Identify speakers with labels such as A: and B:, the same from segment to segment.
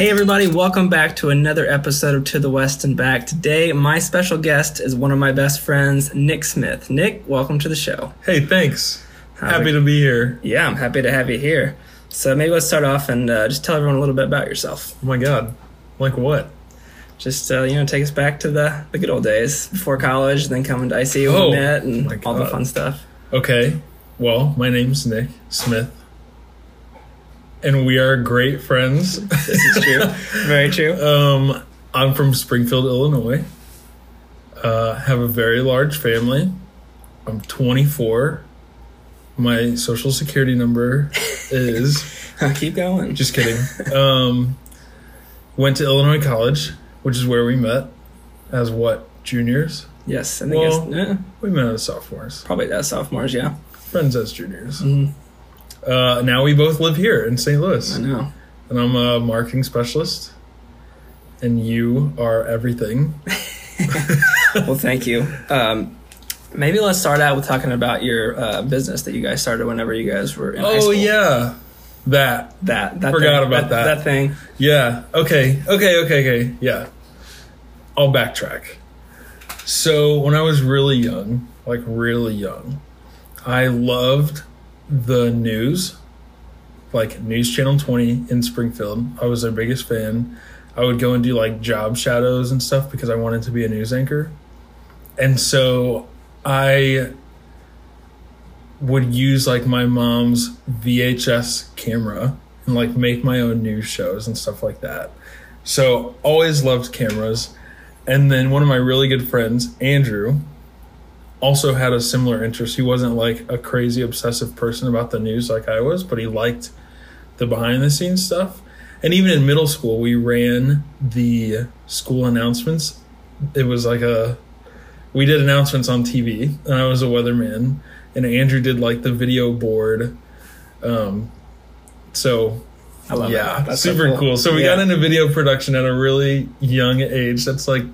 A: Hey, everybody, welcome back to another episode of To the West and Back. Today, my special guest is one of my best friends, Nick Smith. Nick, welcome to the show.
B: Hey, thanks.
A: How's
B: Happy
A: it-
B: to be here.
A: Yeah, I'm happy to have you here. So, maybe let's start off and uh, just tell everyone a little bit about yourself.
B: Oh my god. Like what?
A: Just, uh, you know, take us back to the, the good old days before college, then coming to ICU
B: Oh,
A: we met and all the fun stuff.
B: Okay. Well, my name's Nick Smith. And we are great friends.
A: This is true. Very true.
B: um, I'm from Springfield, Illinois. Uh, have a very large family. I'm 24. My social security number is
A: Keep going.
B: Just kidding. Um, went to Illinois College, which is where we met as what juniors.
A: yes, I think
B: Well-
A: yeah,
B: We met as sophomores,
A: probably as sophomores, yeah.
B: friends as juniors.
A: Mhm.
B: Uh, now we both live here in St. Louis,
A: I know.
B: and I'm a marketing specialist, and you are everything.
A: Well, thank you. Um, maybe let's start out with talking about your uh, business that you guys started whenever you guys were in
B: Oh yeah, that.
A: that that
B: Forgot
A: thing,
B: about that.
A: that thing.
B: Yeah. Okay. Okay. Okay. Okay. Yeah. I'll backtrack. So when I was really young, like really young, I loved the news, like News Channel 20 in Springfield. I was their biggest fan. I would go and do like job shadows and stuff because I wanted to be a news anchor. And so I would use like my mom's VHS camera and like make my own news shows and stuff like that. So always loved cameras. And then one of my really good friends, Andrew, also had a similar interest. He wasn't like a crazy obsessive person about the news like I was, but he liked the behind the scenes stuff. And even in middle school, we ran the school announcements. It was like a we did announcements on TV, and I was a weatherman, and Andrew did like the video board. Um, so
A: I love
B: yeah,
A: so
B: super cool. So we
A: Yeah.
B: got into video production at a really young age. That's like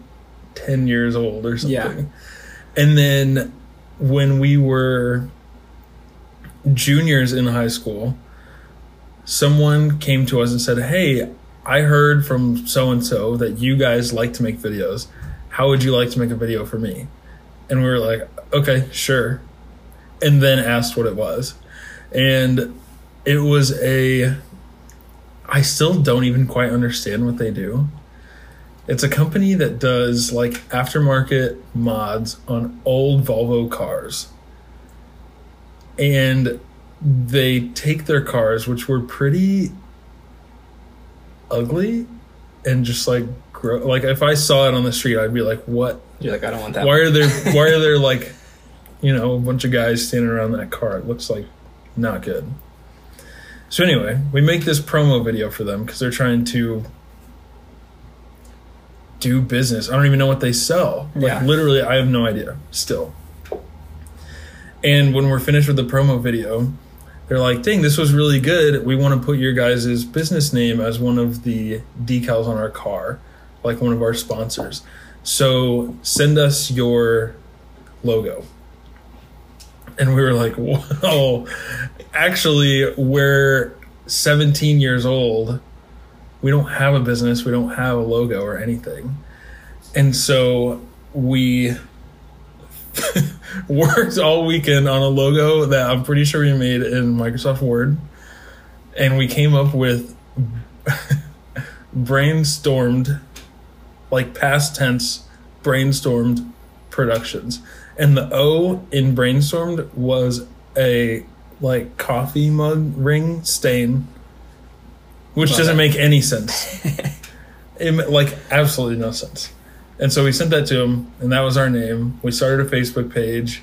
B: ten years old or something.
A: Yeah.
B: And then when we were juniors in high school, someone came to us and said, "Hey, I heard from so and so that you guys like to make videos. How would you like to make a video for me?" And we were like, "Okay, sure." And then asked what it was. And it was a I still don't even quite understand what they do. It's a company that does like aftermarket mods on old Volvo cars. And they take their cars, which were pretty ugly, and just like grow. like if I saw it on the street, I'd be like, "What?
A: You're like, I don't want that.
B: Why are there? Why are there like, you know, a bunch of guys standing around that car? It looks like not good." So anyway, we make this promo video for them because they're trying to do business. I don't even know what they sell. Like
A: Yeah.
B: literally, I have no idea still. And when we're finished with the promo video, they're like, "Dang, this was really good. We want to put your guys' business name as one of the decals on our car, like one of our sponsors. So send us your logo." And we were like, "Whoa, actually, we're 17 years old. We don't have a business. We don't have a logo or anything." And so we worked all weekend on a logo that I'm pretty sure we made in Microsoft Word. And we came up with brainstormed, like past tense, brainstormed productions. And the O in brainstormed was a like coffee mug ring stain, which
A: Love
B: doesn't make any sense. it like absolutely no sense. And so we sent that to him, and that was our name. We started a Facebook page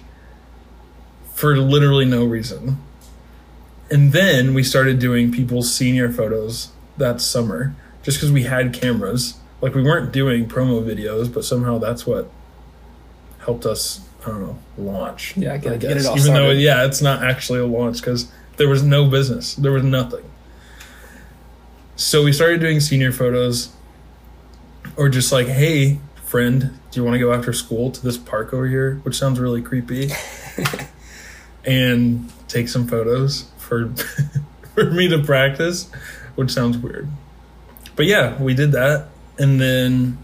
B: for literally no reason. And then we started doing people's senior photos that summer just because we had cameras. Like we weren't doing promo videos, but somehow that's what helped us, I don't know, launch.
A: Yeah, get-
B: I
A: get it
B: guess.
A: all
B: Even though,
A: started.
B: yeah, it's not actually a launch because there was no business, there was nothing. So we started doing senior photos or just like, hey, friend, do you want to go after school to this park over here? Which sounds really creepy. and take some photos for for me to practice, which sounds weird. but yeah, we did that, and then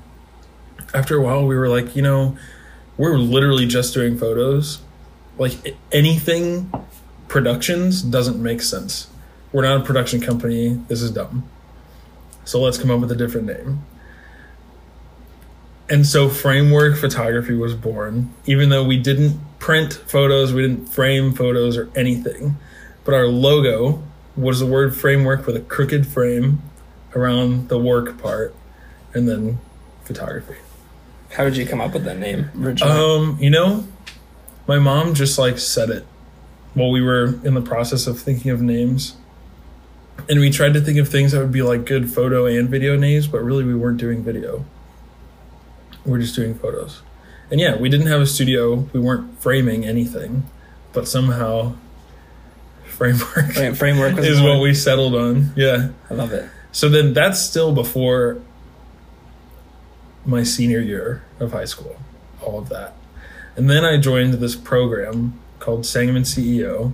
B: after a while, we were like, you know, we're literally just doing photos. Like anything productions doesn't make sense. We're not a production company. This is dumb. So let's come up with a different name. And so Framework Photography was born, even though we didn't print photos, we didn't frame photos or anything. But our logo was the word framework with a crooked frame around the work part and then photography.
A: How did you come up with that name originally?
B: Um, you know, my mom just like said it while we were in the process of thinking of names. And we tried to think of things that would be like good photo and video names, but really we weren't doing video. We're just doing photos. And yeah, we didn't have a studio. We weren't framing anything, but somehow framework
A: Frame- framework
B: is what we settled on. Yeah.
A: I love it.
B: So then that's still before my senior year of high school, all of that. And then I joined this program called Sangamon CEO,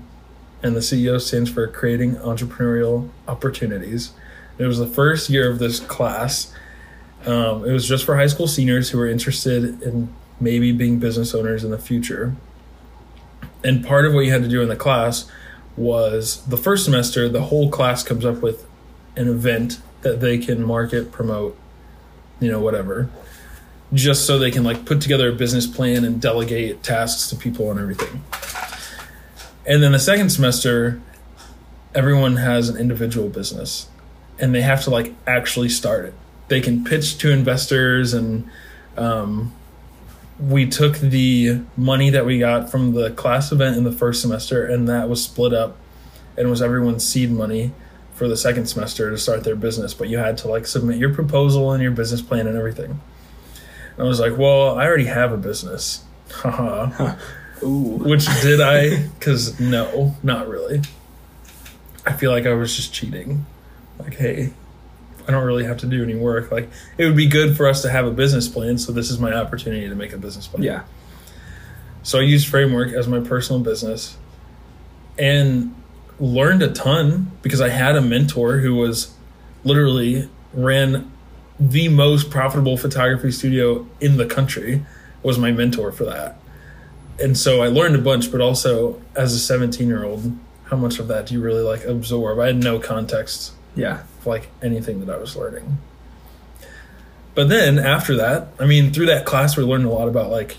B: and the CEO stands for Creating Entrepreneurial Opportunities. It was the first year of this class. Um, it was just for high school seniors who were interested in maybe being business owners in the future. And part of what you had to do in the class was the first semester, the whole class comes up with an event that they can market, promote, you know, whatever, just so they can like put together a business plan and delegate tasks to people and everything. And then the second semester, everyone has an individual business and they have to like actually start it. They can pitch to investors and um, we took the money that we got from the class event in the first semester and that was split up and was everyone's seed money for the second semester to start their business but you had to like submit your proposal and your business plan and everything. And i was like well i already have a business
A: Ooh.
B: which did i because no not really i feel like i was just cheating like hey i don't really have to do any work like it would be good for us to have a business plan so this is my opportunity to make a business plan
A: Yeah.
B: so I used Framework as my personal business and learned a ton because I had a mentor who was literally ran the most profitable photography studio in the country was my mentor for that. And so I learned a bunch, but also as a 17 year old, how much of that do you really like absorb? I had no context
A: Yeah.
B: for like anything that I was learning. But then after that, I mean, through that class, we learned a lot about like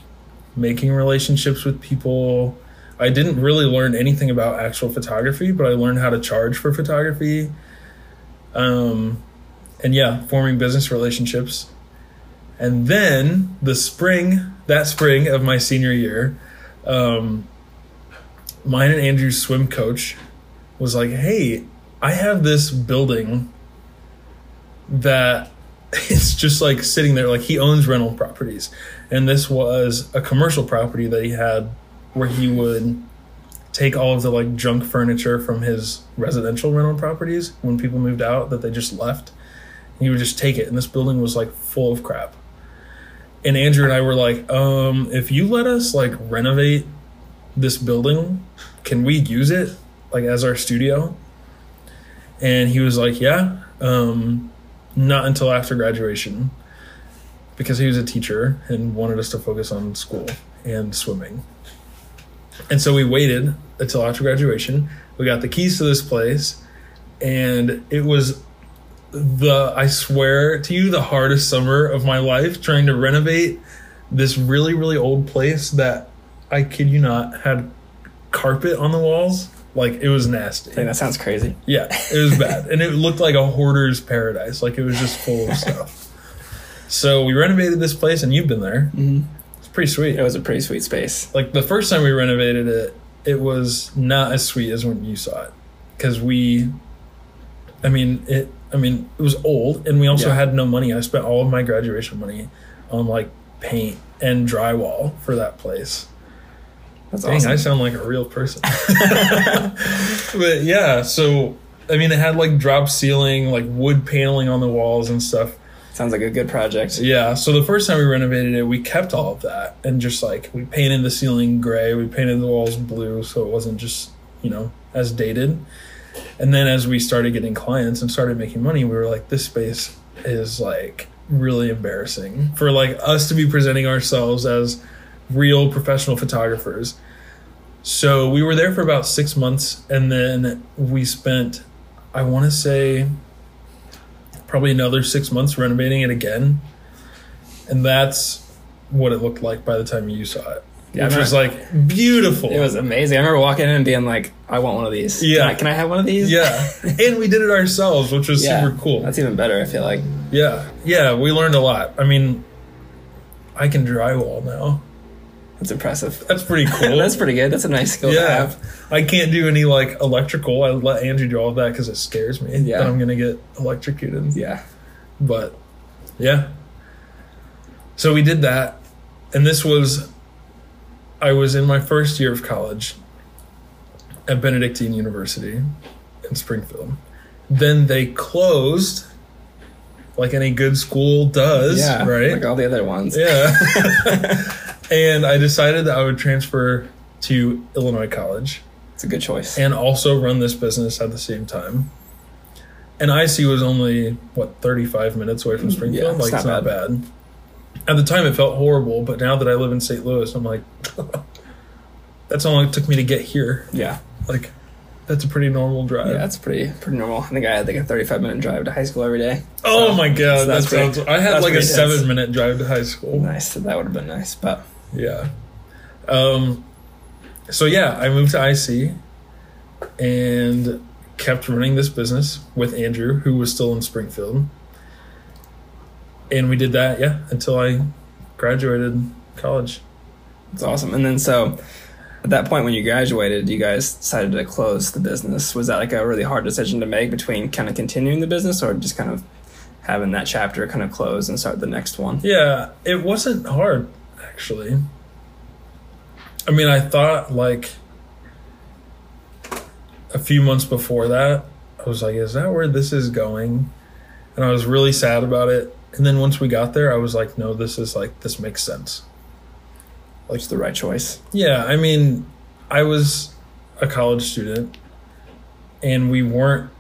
B: making relationships with people. I didn't really learn anything about actual photography, but I learned how to charge for photography. Um, and yeah, forming business relationships. And then the spring, that spring of my senior year, um, mine and Andrew's swim coach was like, "Hey, I have this building that it's just like sitting there. Like he owns rental properties, and this was a commercial property that he had where he would take all of the like junk furniture from his residential rental properties when people moved out that they just left. He would just take it, and this building was like full of crap. And Andrew and I were like, um, if you let us like renovate this building, can we use it like as our studio? And he was like, yeah, um, not until after graduation because he was a teacher and wanted us to focus on school and swimming. And so we waited until after graduation. We got the keys to this place, and it was the I swear to you the hardest summer of my life trying to renovate this really really old place that I kid you not had carpet on the walls. Like it was nasty.
A: Dang, that sounds crazy.
B: Yeah, it was bad. and it looked like a hoarder's paradise. Like it was just full of stuff. So we renovated this place, and you've been there.
A: Mhm.
B: It's pretty sweet.
A: It was a pretty sweet space.
B: Like the first time we renovated it, it was not as sweet as when you saw it. Because we, I mean, it, I mean, it was old, and we also
A: Yeah.
B: had no money. I spent all of my graduation money on like paint and drywall for that place.
A: That's
B: Dang,
A: awesome.
B: I sound like a real person. but yeah, so I mean, it had like drop ceiling, like wood paneling on the walls and stuff.
A: Sounds like a good project.
B: Yeah, so the first time we renovated it, we kept all of that and just like we painted the ceiling gray, we painted the walls blue, so it wasn't just you know as dated. And then as we started getting clients and started making money, we were like, this space is like really embarrassing for like us to be presenting ourselves as real professional photographers. So we were there for about six months, and then we spent, I want to say, probably another six months renovating it again, and that's what it looked like by the time you saw it,
A: Yeah,
B: which was like beautiful.
A: It was amazing. I remember walking in and being like, "I want one of these.
B: Yeah.
A: Can I, can I have one of these?"
B: yeah, and we did it ourselves, which was
A: Yeah.
B: super cool.
A: That's even better. I feel like.
B: Yeah, yeah, we learned a lot. I mean, I can drywall now.
A: That's impressive.
B: That's pretty cool.
A: That's pretty good. That's a nice skill to
B: yeah.
A: have.
B: I can't do any like electrical. I let Andrew do all of that because it scares me
A: Yeah.
B: that I'm gonna get electrocuted.
A: Yeah.
B: But yeah, so we did that, and this was I was in my first year of college at Benedictine University in Springfield. Then they closed, like any good school does,
A: Yeah.
B: right?
A: Like all the other ones.
B: Yeah. and I decided that I would transfer to Illinois College
A: It's a good choice.
B: and also run this business at the same time. And IC was only what 35 minutes away from Springfield.
A: Yeah, it's
B: like it's
A: not
B: not bad. At the time, it felt horrible, but now that I live in St. Louis, I'm like, that's how long it took me to get here.
A: yeah.
B: Like, that's a pretty normal drive.
A: Yeah, that's pretty pretty normal. I think I had like a 35 minute drive to high school every day.
B: oh my god,
A: so
B: that
A: that's pretty-
B: sounds. I had like a
A: intense.
B: seven minute drive to high school.
A: Nice. That would have been nice. But
B: Yeah. Um, so yeah, I moved to IC and kept running this business with Andrew, who was still in Springfield. And we did that, yeah, until I graduated college.
A: it's awesome. And then so at that point when you graduated, you guys decided to close the business. Was that like a really hard decision to make between kind of continuing the business or just kind of having that chapter kind of close and start the next one?
B: Yeah, it wasn't hard, actually. I mean, I thought like a few months before that, I was like, is that where this is going? And I was really sad about it. And then once we got there, I was like, no, this is like, this makes sense.
A: Like it's the right choice.
B: Yeah, I mean, I was a college student and we weren't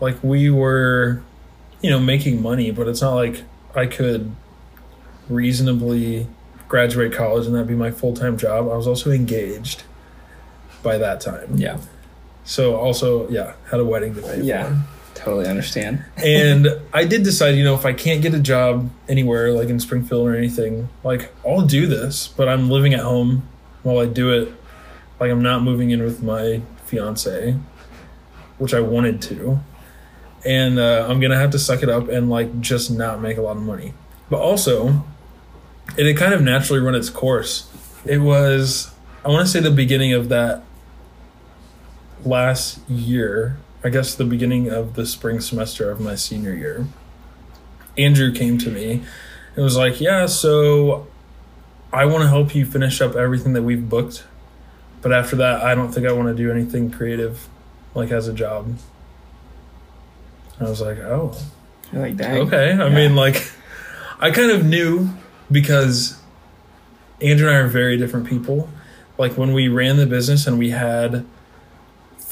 B: like we were you know making money, but it's not like I could reasonably graduate college and that be my full-time job. I was also engaged by that time.
A: Yeah.
B: So also, yeah, had a wedding to pay
A: Yeah.
B: for.
A: Totally understand.
B: and I did decide, you know, if I can't get a job anywhere, like in Springfield or anything, like I'll do this, but I'm living at home while I do it. Like I'm not moving in with my fiance, which I wanted to, and uh, I'm gonna have to suck it up and like just not make a lot of money. But also, it had kind of naturally run its course. It was, I want to say, the beginning of that last year I guess the beginning of the spring semester of my senior year, Andrew came to me and was like, Yeah, so I want to help you finish up everything that we've booked. But after that, I don't think I want to do anything creative, like as a job. And I was like, Oh,
A: You're like,
B: okay. I
A: Yeah.
B: mean, like, I kind of knew because Andrew and I are very different people. Like, when we ran the business and we had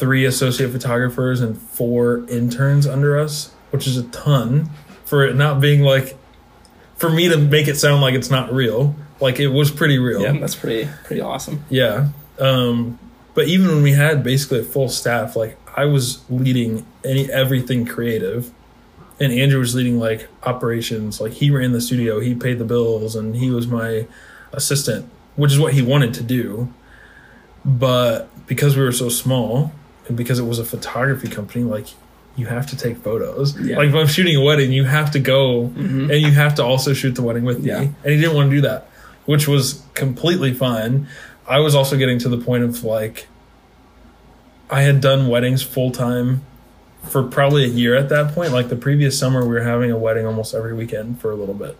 B: three associate photographers and four interns under us, which is a ton for it not being like, for me to make it sound like it's not real. Like, it was pretty real.
A: Yeah, that's pretty pretty awesome.
B: Yeah. Um, but even when we had basically a full staff, like I was leading any everything creative, and Andrew was leading like operations. Like he ran the studio, he paid the bills, and he was my assistant, which is what he wanted to do. But because we were so small, and because it was a photography company, like you have to take photos.
A: Yeah.
B: Like if I'm shooting a wedding, you have to go
A: Mhm.
B: and you have to also shoot the wedding with
A: Yeah.
B: me. And he didn't want to do that, which was completely fine. I was also getting to the point of like, I had done weddings full time for probably a year at that point. Like the previous summer, we were having a wedding almost every weekend for a little bit,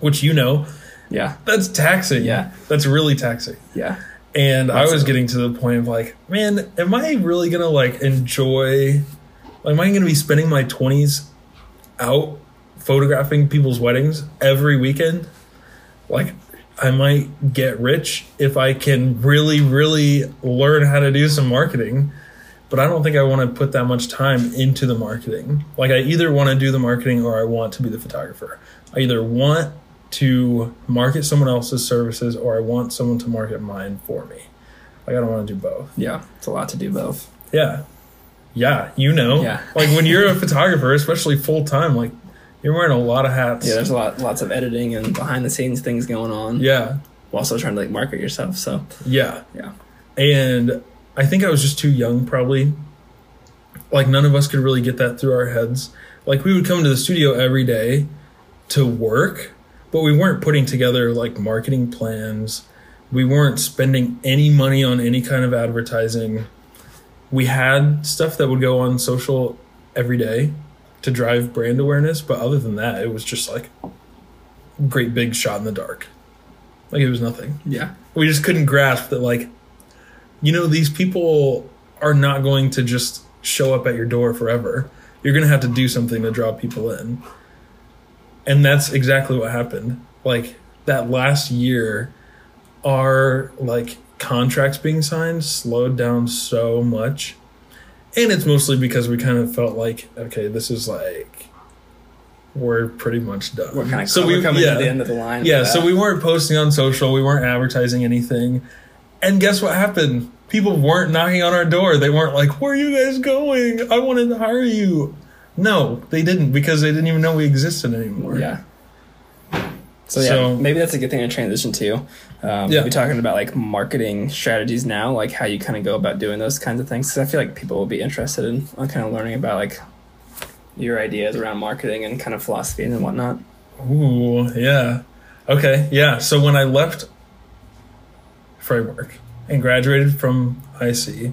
B: which you know,
A: Yeah.
B: that's taxing.
A: Yeah.
B: That's really taxing.
A: Yeah.
B: And I was getting to the point of like, man, am I really gonna like enjoy? Like, am I gonna be spending my twenties out photographing people's weddings every weekend? Like, I might get rich if I can really, really learn how to do some marketing. but I don't think I want to put that much time into the marketing. Like I either want to do the marketing or I want to be the photographer. I either want to market someone else's services or I want someone to market mine for me. Like I don't want to do both.
A: Yeah, it's a lot to do both.
B: Yeah. Yeah, you know.
A: Yeah.
B: Like when you're a photographer, especially full time, like you're wearing a lot of hats.
A: Yeah, there's a lot, lots of editing and behind the scenes things going on.
B: Yeah.
A: while also trying to like market yourself. So
B: Yeah.
A: yeah,
B: And I think I was just too young, probably. Like, none of us could really get that through our heads. Like, we would come to the studio every day to work, but we weren't putting together like marketing plans. We weren't spending any money on any kind of advertising. We had stuff that would go on social every day to drive brand awareness, but other than that, it was just like great big shot in the dark. Like, it was nothing
A: yeah,
B: we just couldn't grasp that like you know these people are not going to just show up at your door forever you're going to have to do something to draw people in and that's exactly what happened like that last year our like contracts being signed slowed down so much and it's mostly because we kind of felt like okay this is like we're pretty much done
A: we're kind of
B: so
A: we're coming
B: yeah.
A: to the end of the line.
B: Yeah, so we weren't posting on social, we weren't advertising anything. And guess what happened? People weren't knocking on our door. They weren't like, "Where are you guys going? I wanted to hire you." No, they didn't because they didn't even know we existed anymore.
A: yeah. So yeah,
B: So-
A: maybe that's a good thing to transition to. Um,
B: Yeah.
A: We're talking about like marketing strategies now, like how you kind of go about doing those kinds of things. Because I feel like people will be interested in on kind of learning about like your ideas around marketing and kind of philosophy and whatnot.
B: Ooh, yeah. Okay, yeah. So when I left Framework and graduated from IC,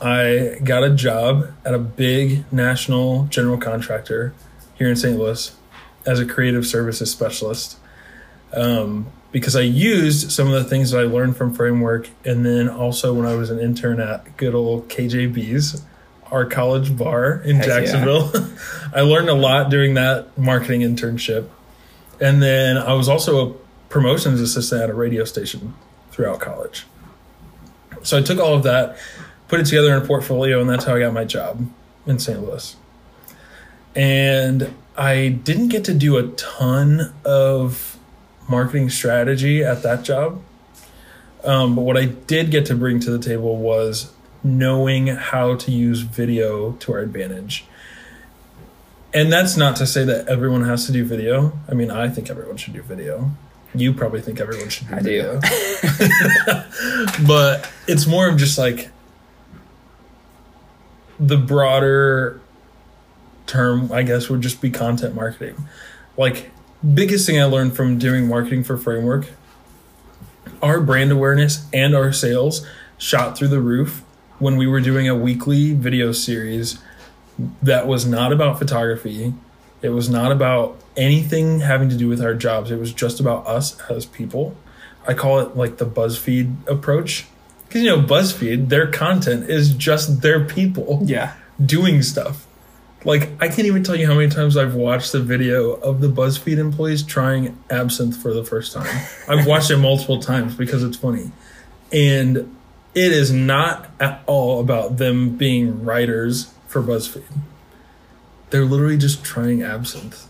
B: I got a job at a big national general contractor here in St. Louis as a creative services specialist. Um, because I used some of the things that I learned from Framework, and then also when I was an intern at good old KJB's, our college bar in
A: Heck yeah.
B: Jacksonville. I learned a lot during that marketing internship. And then I was also a promotions assistant at a radio station throughout college. So I took all of that, put it together in a portfolio, and that's how I got my job in St. Louis. And I didn't get to do a ton of marketing strategy at that job. Um, but what I did get to bring to the table was knowing how to use video to our advantage. And that's not to say that everyone has to do video. I mean, I think everyone should do video. You probably think everyone should do
A: I do.
B: video. but it's more of just like the broader term, I guess, would just be content marketing. Like, biggest thing I learned from doing marketing for Framework, our brand awareness and our sales shot through the roof when we were doing a weekly video series that was not about photography. It was not about anything having to do with our jobs. It was just about us as people. I call it like the BuzzFeed approach. Because, you know, BuzzFeed, their content is just their people
A: Yeah.
B: doing stuff. Like, I can't even tell you how many times I've watched the video of the BuzzFeed employees trying absinthe for the first time. I've watched it multiple times because it's funny. And it is not at all about them being writers for BuzzFeed. They're literally just trying absinthe.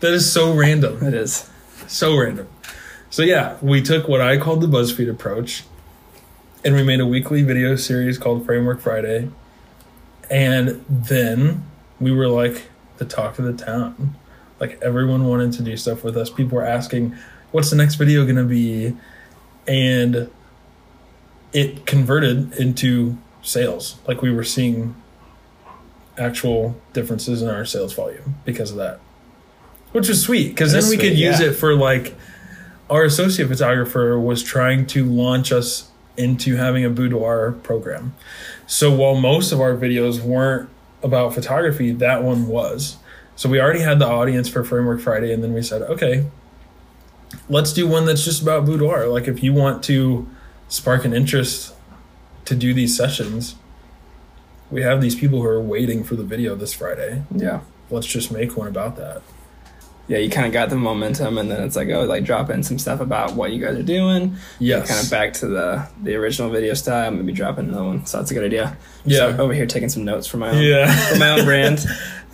B: That is so random.
A: It is.
B: So random. So yeah, we took what I called the BuzzFeed approach, and we made a weekly video series called Framework Friday. And then we were like the talk of the town. Like everyone wanted to do stuff with us. People were asking, "What's the next video going to be?" And it converted into sales. Like we were seeing actual differences in our sales volume because of that. Which was sweet because then we could use
A: yeah.
B: it for like our associate photographer was trying to launch us into having a boudoir program. So while most of our videos weren't about photography, that one was. So we already had the audience for Framework Friday, and then we said, okay, let's do one that's just about boudoir. Like if you want to spark an interest to do these sessions, we have these people who are waiting for the video this Friday.
A: Yeah.
B: Let's just make one about that.
A: Yeah, you kind of got the momentum, and then it's like, oh, like drop in some stuff about what you guys are doing.
B: Yeah,
A: Kind of back to the the original video style, maybe drop in another one. So that's a good idea.
B: Yeah.
A: Over here taking some notes for my own,
B: Yeah.
A: for my own brand.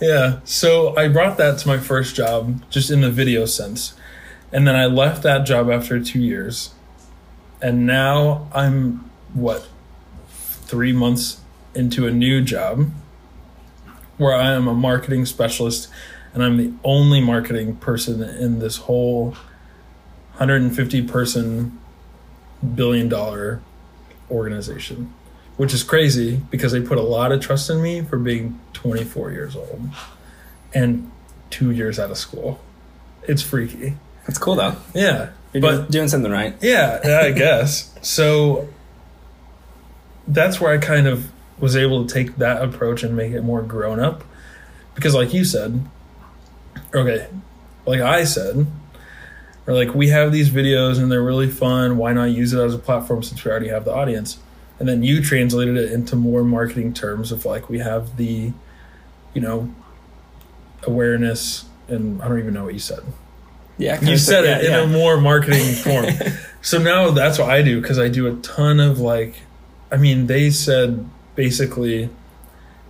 B: Yeah. So I brought that to my first job, just in the video sense. And then I left that job after two years. And now I'm, what, three months into a new job where I am a marketing specialist and I'm the only marketing person in this whole 150 person billion dollar organization which is crazy because they put a lot of trust in me for being 24 years old and two years out of school. It's freaky.
A: That's cool though.
B: Yeah.
A: You're
B: but
A: doing, doing something right.
B: yeah, yeah, I guess. So that's where I kind of was able to take that approach and make it more grown up. Because, like you said, okay, like I said, or like we have these videos and they're really fun. Why not use it as a platform since we already have the audience? And then you translated it into more marketing terms of like we have the, you know, awareness and I don't even know what you said
A: Yeah.
B: you said
A: yeah,
B: it in
A: yeah.
B: a more marketing form. so now that's what I do because I do a ton of like, I mean, they said basically,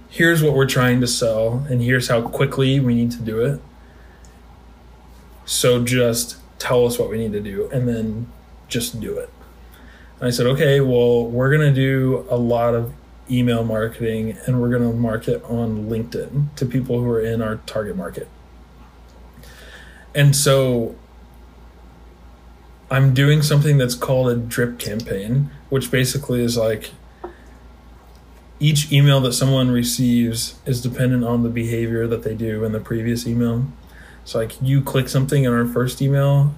B: here's what we're trying to sell, and here's how quickly we need to do it. So just tell us what we need to do, and then just do it. And I said, okay, well, we're gonna do a lot of email marketing, and we're gonna market on LinkedIn to people who are in our target market. And so I'm doing something that's called a drip campaign, which basically is like each email that someone receives is dependent on the behavior that they do in the previous email. So like you click something in our first email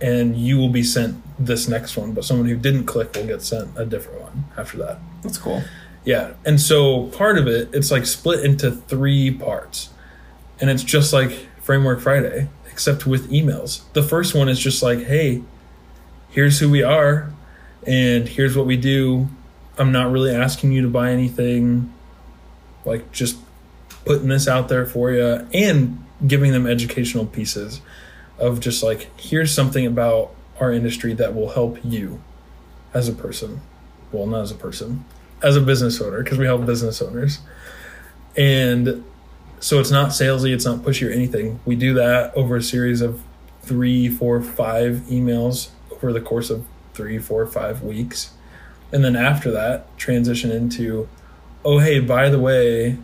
B: and you will be sent this next one, but someone who didn't click will get sent a different one after that.
A: That's cool.
B: Yeah. And so part of it, it's like split into three parts. And it's just like Framework Friday, except with emails. The first one is just like, hey, here's who we are, and here's what we do. I'm not really asking you to buy anything. Like, just putting this out there for you and giving them educational pieces of just like, here's something about our industry that will help you as a person. Well, not as a person, as a business owner, because we help business owners. And so it's not salesy, it's not pushy or anything. We do that over a series of three, four, five emails over the course of three, four, five weeks. And then after that, transition into, oh, hey, by the way,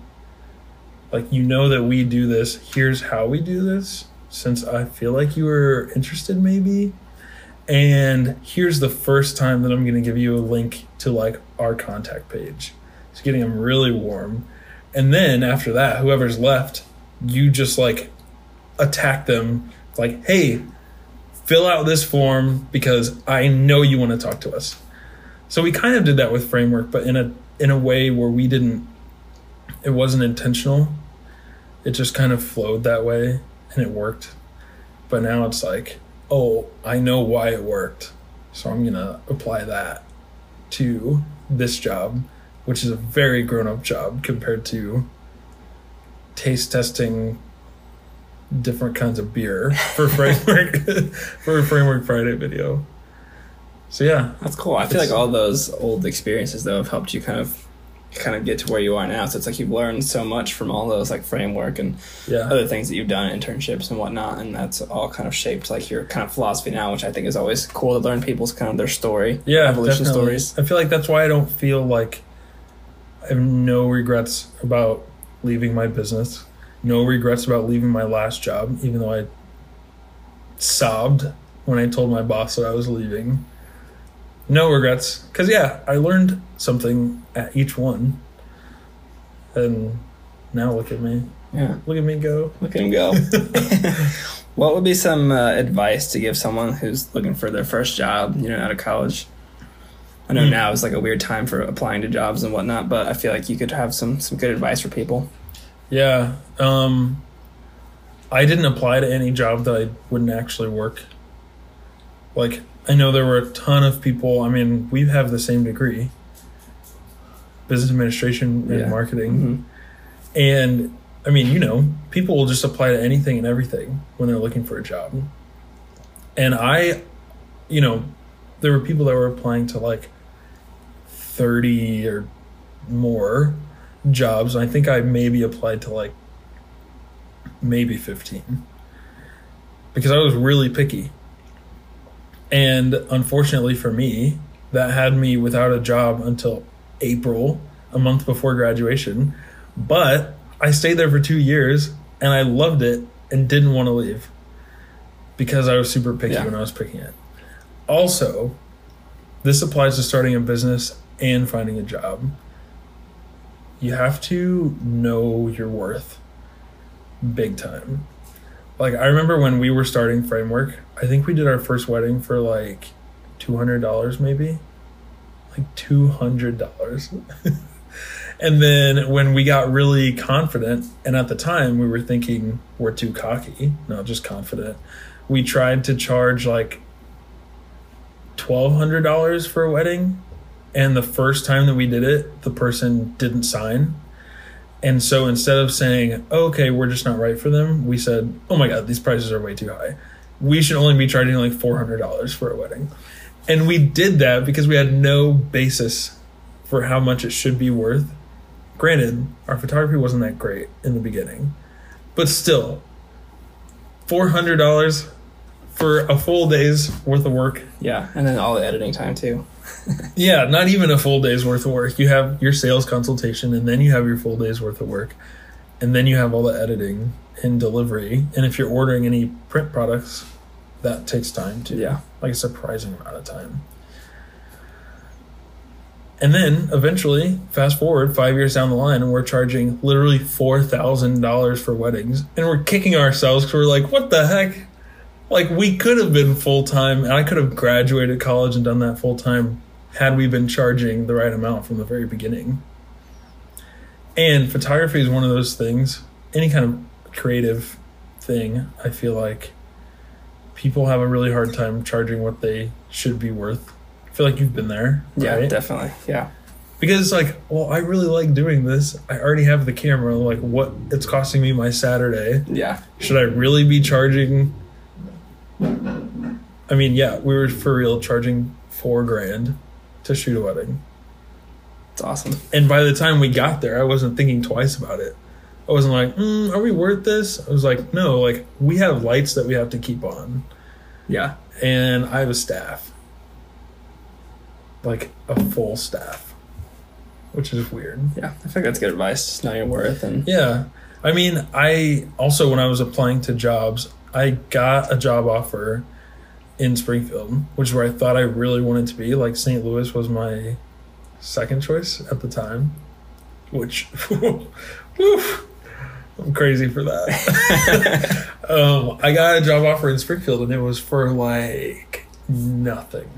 B: like you know that we do this. Here's how we do this. Since I feel like you were interested, maybe. And here's the first time that I'm going to give you a link to like our contact page. It's getting them really warm. And then after that, whoever's left, you just like attack them like, hey, fill out this form because I know you want to talk to us. So we kind of did that with framework, but in a in a way where we didn't it wasn't intentional. It just kind of flowed that way and it worked. But now it's like, oh, I know why it worked. So I'm going to apply that to this job, which is a very grown up job compared to taste testing different kinds of beer for framework for a framework Friday video. So yeah,
A: That's cool. I feel like all those old experiences though have helped you kind of kind of get to where you are now. So it's like you've learned so much from all those like framework and
B: yeah,
A: other things that you've done, internships and whatnot, and that's all kind of shaped like your kind of philosophy now, which I think is always cool to learn people's kind of their story,
B: yeah,
A: evolution
B: definitely.
A: stories.
B: I feel like that's why I don't feel like I have no regrets about leaving my business. No regrets about leaving my last job, even though I sobbed when I told my boss that I was leaving. No regrets, because yeah, I learned something at each one, and now look at me,
A: Yeah,
B: look at me go.
A: look at him go. what would be some uh, advice to give someone who's looking for their first job, you know, out of college? I know
B: Hmm.
A: now is like a weird time for applying to jobs and whatnot, but I feel like you could have some some good advice for people.
B: Yeah. Um I didn't apply to any job that I wouldn't actually work. Like I know there were a ton of people, I mean, we have the same degree. Business administration and
A: Yeah.
B: marketing.
A: Mhm.
B: And I mean, you know, people will just apply to anything and everything when they're looking for a job. And I, you know, there were people that were applying to like 30 or more jobs. I think I maybe applied to like maybe 15 because I was really picky. And unfortunately for me, that had me without a job until April, a month before graduation. But I stayed there for two years and I loved it and didn't want to leave because I was super picky
A: Yeah.
B: when I was picking it. Also, this applies to starting a business and finding a job. You have to know your worth big time. Like I remember when we were starting framework, I think we did our first wedding for like $200 maybe. Like $200. and then when we got really confident and at the time we were thinking we're too cocky, not just confident. We tried to charge like $1200 for a wedding and the first time that we did it, the person didn't sign. And so instead of saying, okay, we're just not right for them, we said, oh my God, these prices are way too high. We should only be charging like $400 for a wedding. And we did that because we had no basis for how much it should be worth. Granted, our photography wasn't that great in the beginning, but still, $400 for a full day's worth of work
A: Yeah, and then all the editing time too.
B: yeah, not even a full day's worth of work. You have your sales consultation, and then you have your full day's worth of work, and then you have all the editing and delivery. And if you're ordering any print products, that takes time too.
A: Yeah.
B: Like a surprising amount of time. And then eventually, fast forward five years down the line, and we're charging literally four thousand dollars for weddings, and we're kicking ourselves because we're like, "What the heck?" Like we could have been full time, and I could have graduated college and done that full time had we been charging the right amount from the very beginning. And photography is one of those things. Any kind of creative thing, I feel like people have a really hard time charging what they should be worth. I feel like you've been there,
A: Yeah, definitely. Yeah.
B: because it's like, well, I really like doing this. I already have the camera. Like, what it's costing me my Saturday.
A: Yeah.
B: Should I really be charging? I mean, yeah, we were for real charging four grand to shoot a wedding.
A: It's awesome.
B: And by the time we got there, I wasn't thinking twice about it. I wasn't like, mm, are we worth this? I was like, no, like we have lights that we have to keep on,
A: Yeah.
B: and I have a staff, like a full staff, which is weird.
A: Yeah. I think that's good advice. Just know your worth and
B: Yeah. I mean, I also, when I was applying to jobs, I got a job offer in Springfield, which is where I thought I really wanted to be. Like, St. Louis was my second choice at the time, which, woof, I'm crazy for that. um, I got a job offer in Springfield, and it was for like nothing.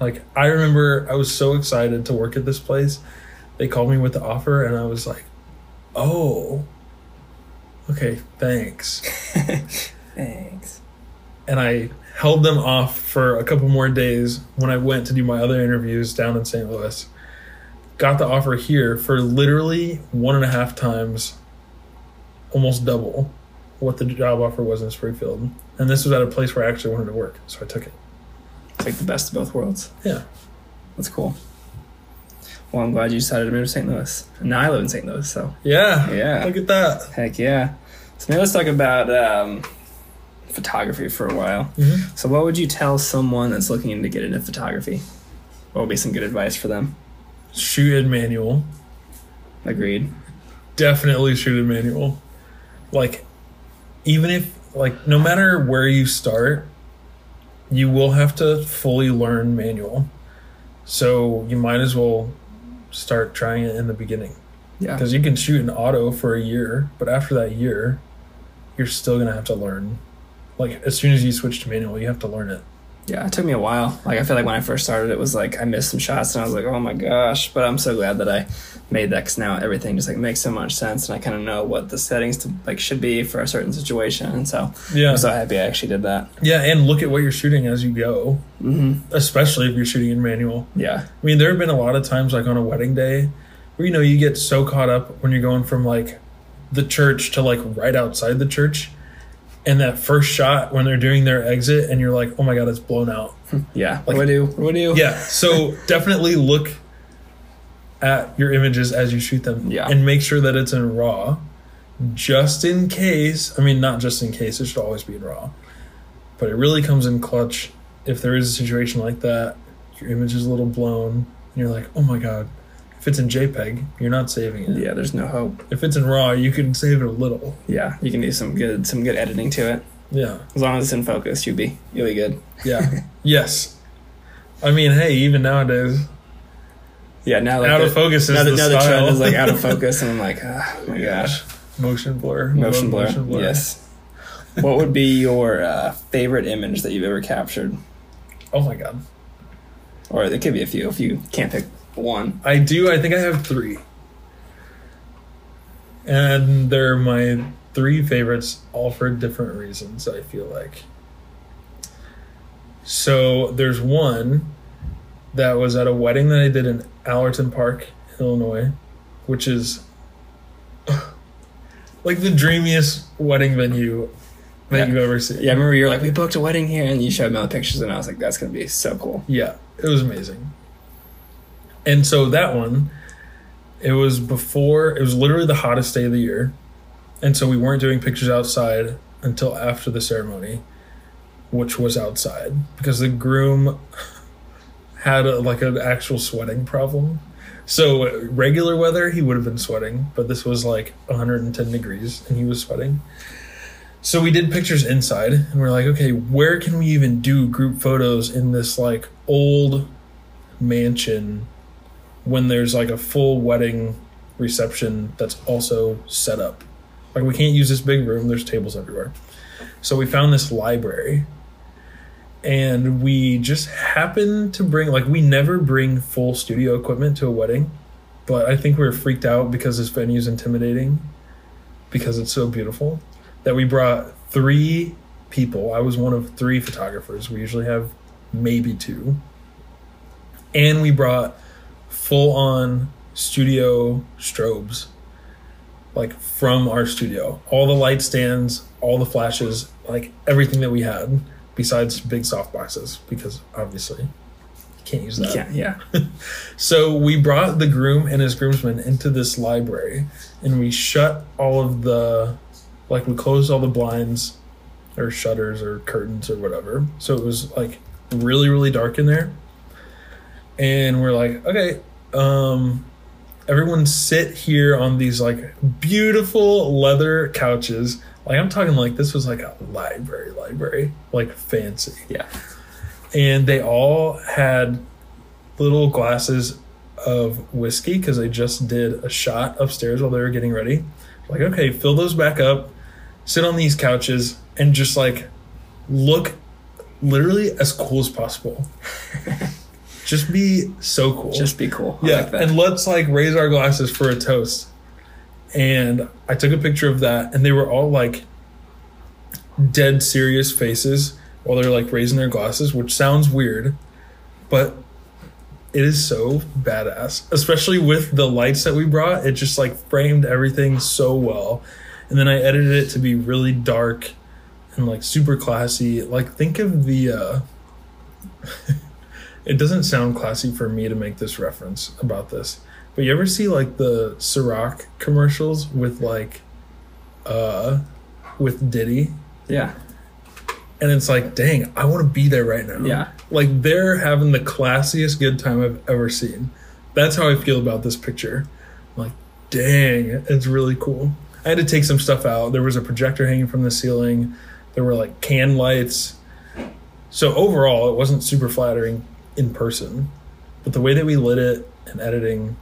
B: Like, I remember I was so excited to work at this place. They called me with the offer, and I was like, oh, okay, thanks.
A: thanks.
B: And I held them off for a couple more days when I went to do my other interviews down in St. Louis. Got the offer here for literally one and a half times, almost double what the job offer was in Springfield. And this was at a place where I actually wanted to work, so I took it.
A: It's like the best of both worlds.
B: Yeah.
A: That's cool. Well, I'm glad you decided to move to St. Louis. And now I live in St. Louis, so
B: Yeah.
A: Yeah.
B: Look at that.
A: heck yeah. So now let's talk about um, photography for a while.
B: Mhm.
A: So, what would you tell someone that's looking to get into photography? What would be some good advice for them?
B: Shoot in manual.
A: Agreed.
B: definitely shoot in manual. Like, even if, like, no matter where you start, you will have to fully learn manual. So you might as well start trying it in the beginning.
A: Yeah.
B: Because you can shoot in auto for a year, but after that year, you're still going to have to learn. Like, as soon as you switch to manual, you have to learn it.
A: Yeah, it took me a while. Like I feel like when I first started, it was like I missed some shots, and I was like, "Oh my gosh!" But I'm so glad that I made that because now everything just like makes so much sense, and I kind of know what the settings to like should be for a certain situation, and so
B: Yeah.
A: I'm so happy I actually did that.
B: Yeah, and look at what you're shooting as you go,
A: hmm
B: especially if you're shooting in manual.
A: Yeah,
B: I mean, there have been a lot of times, like on a wedding day, where you know you get so caught up when you're going from like the church to like right outside the church. And that first shot when they're doing their exit, and you're like, "Oh my god, it's blown out."
A: Yeah.
B: Like-
A: what do what do you?
B: Yeah. So definitely look at your images as you shoot them,
A: Yeah.
B: and make sure that it's in raw, just in case. I mean, not just in case; it should always be in raw. But it really comes in clutch if there is a situation like that. Your image is a little blown, and you're like, "Oh my god." If it's in JPEG, you're not saving it.
A: Yeah. There's no hope.
B: If it's in RAW, you can save it a little.
A: Yeah. You can do some good some good editing to it.
B: Yeah.
A: As long as it's in focus, you'll be you'll be good.
B: Yeah. yes. I mean, hey, even nowadays,
A: Yeah. Now like
B: out
A: the,
B: of focus is
A: now the,
B: the
A: now the trend is like out of focus, and I'm like, oh my gosh,
B: motion blur.
A: motion
B: Love
A: blur. Yes. what would be your uh, favorite image that you've ever captured?
B: Oh my god.
A: Or there could be a few if you can't pick one.
B: I do. I think I have three, and they're my three favorites, all for different reasons. I feel like. So there's one that was at a wedding that I did in Allerton Park, Illinois, which is like the dreamiest wedding venue that
A: Yeah.
B: you've ever seen.
A: Yeah, I remember you were like, we booked a wedding here, and you showed me all the pictures, and I was like, that's gonna be so cool.
B: Yeah, it was amazing. And so that one, it was before, it was literally the hottest day of the year. And so we weren't doing pictures outside until after the ceremony, which was outside because the groom had a, like an actual sweating problem. So regular weather, he would have been sweating, but this was like 110 degrees and he was sweating. So we did pictures inside and we're like, okay, where can we even do group photos in this like old mansion when there's like a full wedding reception that's also set up? Like we can't use this big room, there's tables everywhere. So we found this library and we just happened to bring like we never bring full studio equipment to a wedding, but I think we were freaked out because this venue is intimidating because it's so beautiful that we brought three people. I was one of three photographers. We usually have maybe two. And we brought full on studio strobes like from our studio. All the light stands, all the flashes, like everything that we had besides big soft boxes because obviously you can't use that.
A: Yeah, yeah.
B: So we brought the groom and his groomsmen into this library and we shut all of the like we closed all the blinds or shutters or curtains or whatever. So it was like really really dark in there. And we're like, okay, um everyone sit here on these like beautiful leather couches. Like I'm talking like this was like a library library, like fancy
A: Yeah.
B: and they all had little glasses of whiskey because they just did a shot upstairs while they were getting ready. Like, okay, fill those back up, sit on these couches, and just like look literally as cool as possible. just be so cool.
A: Just be cool. I
B: yeah,
A: like that.
B: and let's like raise our glasses for a toast. And I took a picture of that, and they were all like dead serious faces while they're like raising their glasses, which sounds weird, but it is so badass. Especially with the lights that we brought, it just like framed everything so well. And then I edited it to be really dark and like super classy. Like think of the uh it doesn't sound classy for me to make this reference about this. But you ever see like the Ciroc commercials with like uh with Diddy?
A: yeah.
B: And it's like, dang, I want to be there right now.
A: Yeah.
B: Like they're having the classiest good time I've ever seen. That's how I feel about this picture. I'm like, dang, it's really cool. I had to take some stuff out. There was a projector hanging from the ceiling. There were like can lights. So overall, it wasn't super flattering in person, but the way that we lit it and editing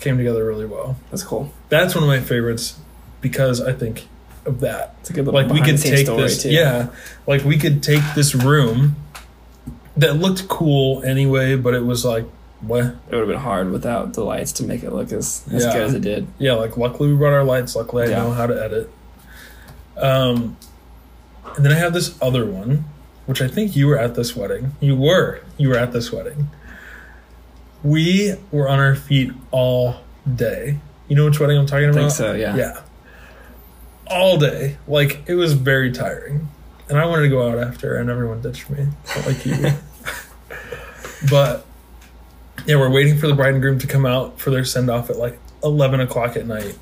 B: came together really well.
A: That's cool.
B: That's one of my favorites because I think of that
A: It's a good little
B: like we could take this
A: too.
B: yeah like we could take this room that looked cool anyway but it was like what
A: It would have been hard without the lights to make it look as, as
B: Yeah.
A: good as it did.
B: yeah like luckily we brought our lights luckily i
A: Yeah.
B: know how to edit um and then i have this other one which i think you were at this wedding. You were. You were at this wedding. We were on our feet all day. You know which wedding i'm talking
A: I
B: about?
A: think so, yeah.
B: yeah. All day. Like it was very tiring, and I wanted to go out after, and everyone ditched me, like you. but yeah, we're waiting for the bride and groom to come out for their send off at like eleven o'clock at night,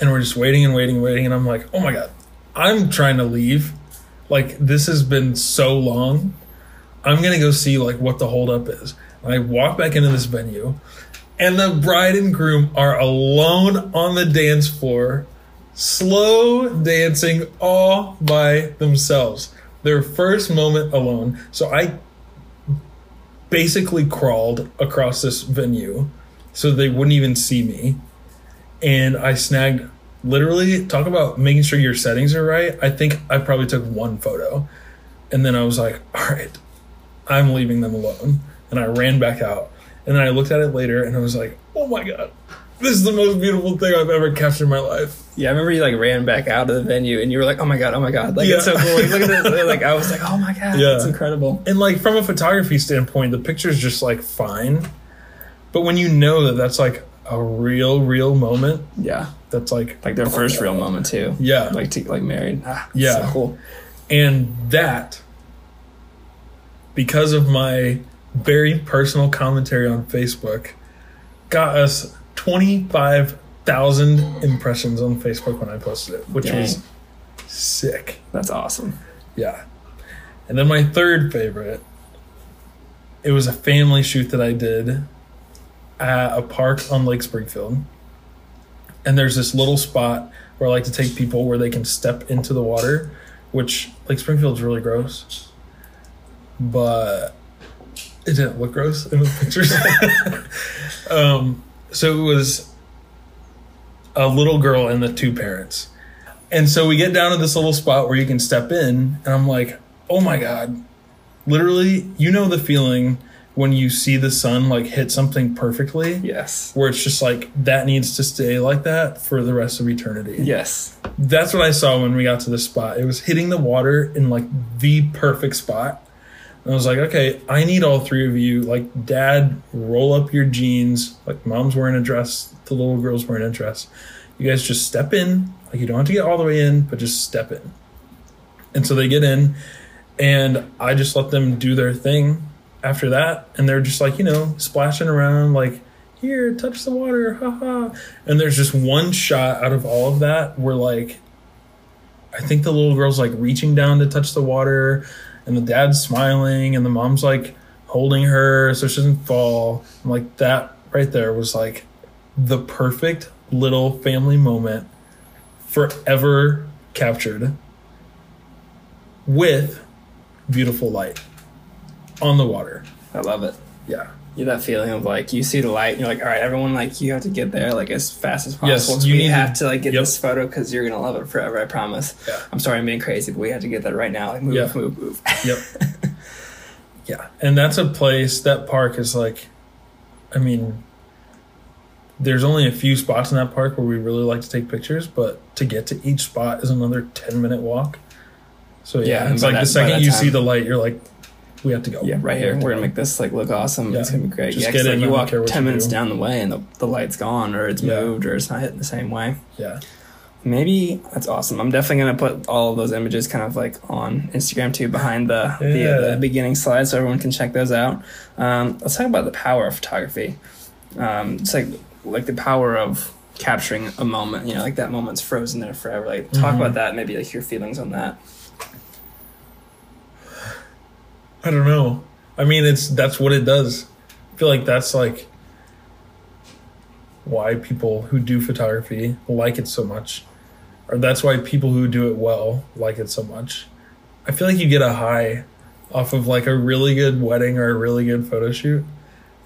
B: and we're just waiting and waiting and waiting, and I'm like, oh my god, I'm trying to leave. Like this has been so long. I'm gonna go see like what the holdup is. And I walk back into this venue, and the bride and groom are alone on the dance floor, slow dancing all by themselves. Their first moment alone. So I basically crawled across this venue so they wouldn't even see me. And I snagged literally talk about making sure your settings are right. I think I probably took one photo. And then I was like, all right, I'm leaving them alone. And I ran back out. And then I looked at it later and I was like, oh my God, this is the most beautiful thing I've ever captured in my life.
A: Yeah, I remember you like ran back out of the venue and you were like, "Oh my god, oh my god!" Like
B: Yeah.
A: it's so cool. Like, look at this. Like I was like, "Oh my god,
B: Yeah.
A: it's incredible."
B: And like from a photography standpoint, the picture's just like fine. But when you know that that's like a real, real moment,
A: Yeah,
B: that's like,
A: like their first real moment too.
B: yeah.
A: like to like married. Ah,
B: Yeah.
A: so cool.
B: And that, because of my very personal commentary on Facebook, got us 25,000 impressions on Facebook when I posted it, which
A: Dang.
B: was sick.
A: That's awesome.
B: Yeah. And then my third favorite, it was a family shoot that I did at a park on Lake Springfield. And there's this little spot where I like to take people where they can step into the water, which like Springfield's really gross. But it didn't look gross in the pictures. um, so it was a little girl and the two parents. And so we get down to this little spot where you can step in, and I'm like, oh my God. Literally, you know the feeling when you see the sun like hit something perfectly,
A: Yes.
B: where it's just like that needs to stay like that for the rest of eternity.
A: Yes.
B: That's what I saw when we got to this spot. It was hitting the water in like the perfect spot. And I was like, okay, I need all three of you. Like, dad, roll up your jeans. Like, mom's wearing a dress. The little girl's wearing a dress. You guys just step in. Like, you don't have to get all the way in, but just step in. And so they get in, and I just let them do their thing after that. And they're just like, you know, splashing around, like, here, touch the water, haha. And there's just one shot out of all of that where, like, I think the little girl's like reaching down to touch the water, and the dad's smiling, and the mom's like holding her so she doesn't fall. And, like, that right there was like the perfect little family moment forever captured with beautiful light on the water.
A: I love it.
B: Yeah.
A: You that feeling of like you see the light and you're like, all right, everyone, like you have to get there like as fast as possible.
B: Yes, you
A: we
B: need to-
A: have to like get
B: Yep.
A: this photo because you're gonna love it forever. I promise.
B: Yeah.
A: I'm sorry I'm being crazy, but we have to get that right now. Like move,
B: Yeah.
A: move, move.
B: Yep. yeah. And that's a place, that park is like, I mean, there's only a few spots in that park where we really like to take pictures, but to get to each spot is another 10 minute walk. So, yeah,
A: Yeah,
B: it's like
A: that-
B: the second you
A: time-
B: see the light, you're like, we have to go.
A: Yeah, right here. We're gonna make this like look awesome.
B: Yeah.
A: It's gonna be great.
B: Just
A: yeah,
B: get it
A: like, you walk ten
B: you
A: minutes
B: do.
A: down the way and the, the light's gone or it's
B: Yeah.
A: moved or it's not hitting the same way.
B: Yeah.
A: Maybe that's awesome. I'm definitely gonna put all of those images kind of like on Instagram too, behind the the,
B: Yeah.
A: uh, the beginning slide, so everyone can check those out. Um, let's talk about the power of photography. Um, it's like like the power of capturing a moment. You know, like that moment's frozen there forever. Like talk
B: Mhm.
A: about that. Maybe like your feelings on that.
B: I don't know. I mean, it's that's what it does. I feel like that's like why people who do photography like it so much, or that's why people who do it well like it so much. I feel like you get a high off of like a really good wedding or a really good photo shoot, and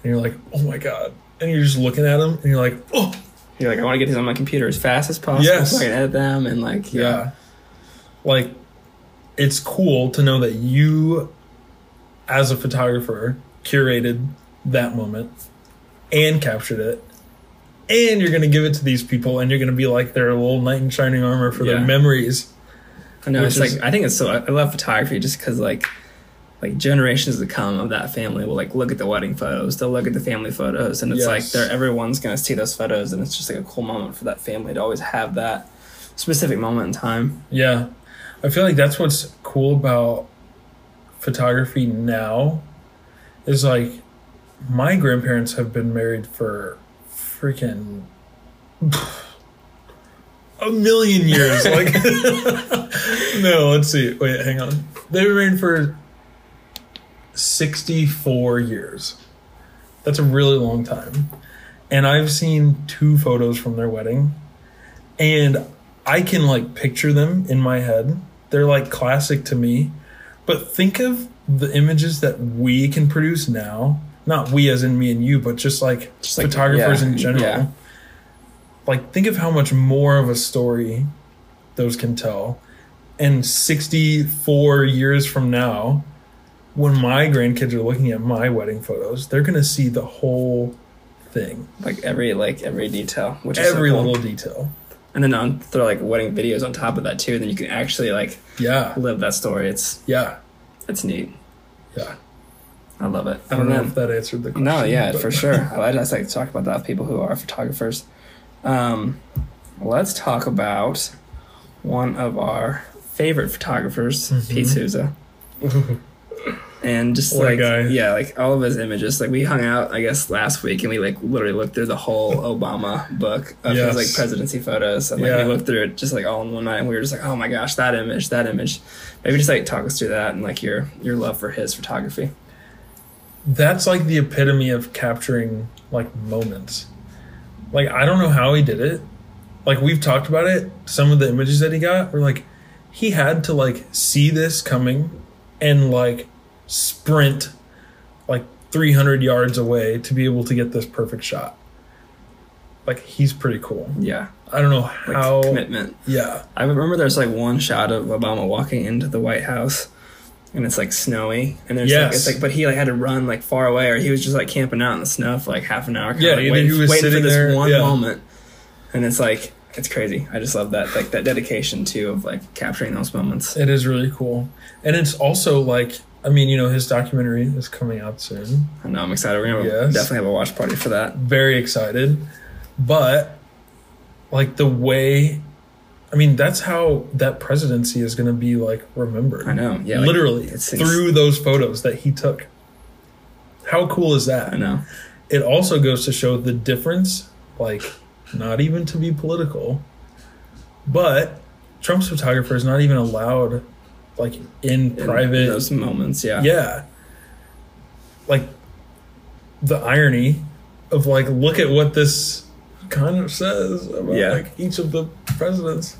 B: you're like, oh my god, and you're just looking at them and you're like, oh
A: You're like, I want to get these on my computer as fast as possible
B: Yes.
A: so I can edit them and like
B: yeah. Like, it's cool to know that you, as a photographer, curated that moment and captured it. And you're going to give it to these people, and you're going to be like their little knight in shining armor for their memories.
A: I know it's
B: is-
A: like I think it's so I love photography just because like like generations to come of that family will like look at the wedding photos, they'll look at the family photos, and it's like they're everyone's gonna see those photos, and it's just like a cool moment for that family to always have that specific moment in time.
B: Yeah. I feel like that's what's cool about photography now is like my grandparents have been married for freaking a million years. Like, no, let's see. Wait, hang on. They've been married for 64 years. That's a really long time. And I've seen two photos from their wedding, and I can like picture them in my head. They're like classic to me. But think of the images that we can produce now. Not we as in me and you, but just like
A: Just like-
B: photographers
A: yeah,
B: in general.
A: yeah.
B: Like think of how much more of a story those can tell. And 64 years from now, when my grandkids are looking at my wedding photos, they're going to see the whole thing.
A: Like every like every detail, which is so
B: Every
A: cool.
B: little detail.
A: And then on throw like wedding videos on top of that too. And then you can actually like
B: Yeah.
A: live that story. It's
B: Yeah.
A: it's neat.
B: Yeah.
A: I love it.
B: I don't
A: And
B: know
A: then-
B: if that answered the question.
A: No, yeah,
B: but-
A: for sure. I just like to talk about that with people who are photographers. Um, let's talk about one of our favorite photographers,
B: Mhm.
A: Pete Souza, and just
B: What
A: like yeah, like all of his images. Like we hung out, I guess, last week, and we like literally looked through the whole Obama book of
B: Yes.
A: his like presidency photos, and like
B: Yeah.
A: we looked through it just like all in one night, and we were just like, oh my gosh, that image, that image. Maybe just like talk us through that and like your your love for his photography.
B: That's like the epitome of capturing like moments. Like I don't know how he did it. Like we've talked about it. Some of the images that he got were like he had to like see this coming and like sprint like 300 yards away to be able to get this perfect shot. Like he's pretty cool.
A: Yeah,
B: I don't know
A: like
B: how.
A: commitment.
B: Yeah,
A: I remember there's like one shot of Obama walking into the White House, and it's like snowy, and there's like,
B: Yes.
A: it's like, but he like had to run like far away, or he was just like camping out in the snow for like half an hour.
B: Yeah,
A: like, waiting,
B: he was
A: waiting for this
B: there-
A: one
B: yeah.
A: moment, and it's like it's crazy. I just love that like that dedication too of like capturing those moments.
B: it is really cool, and it's also like I mean, you know, his documentary is coming out soon.
A: I know I'm excited. We're gonna
B: Yes.
A: definitely have a watch party for that.
B: very excited. But like the way I mean, that's how that presidency is going to be like remembered.
A: I know. Yeah, like,
B: Literally
A: it's-
B: through those photos that he took. How cool is that?
A: I know.
B: It also goes to show the difference like not even to be political, but Trump's photographer is not even allowed like in
A: In
B: private
A: those moments. Yeah.
B: yeah. Like the irony of like look at what this kind of says about
A: Yeah.
B: like each of the presidents.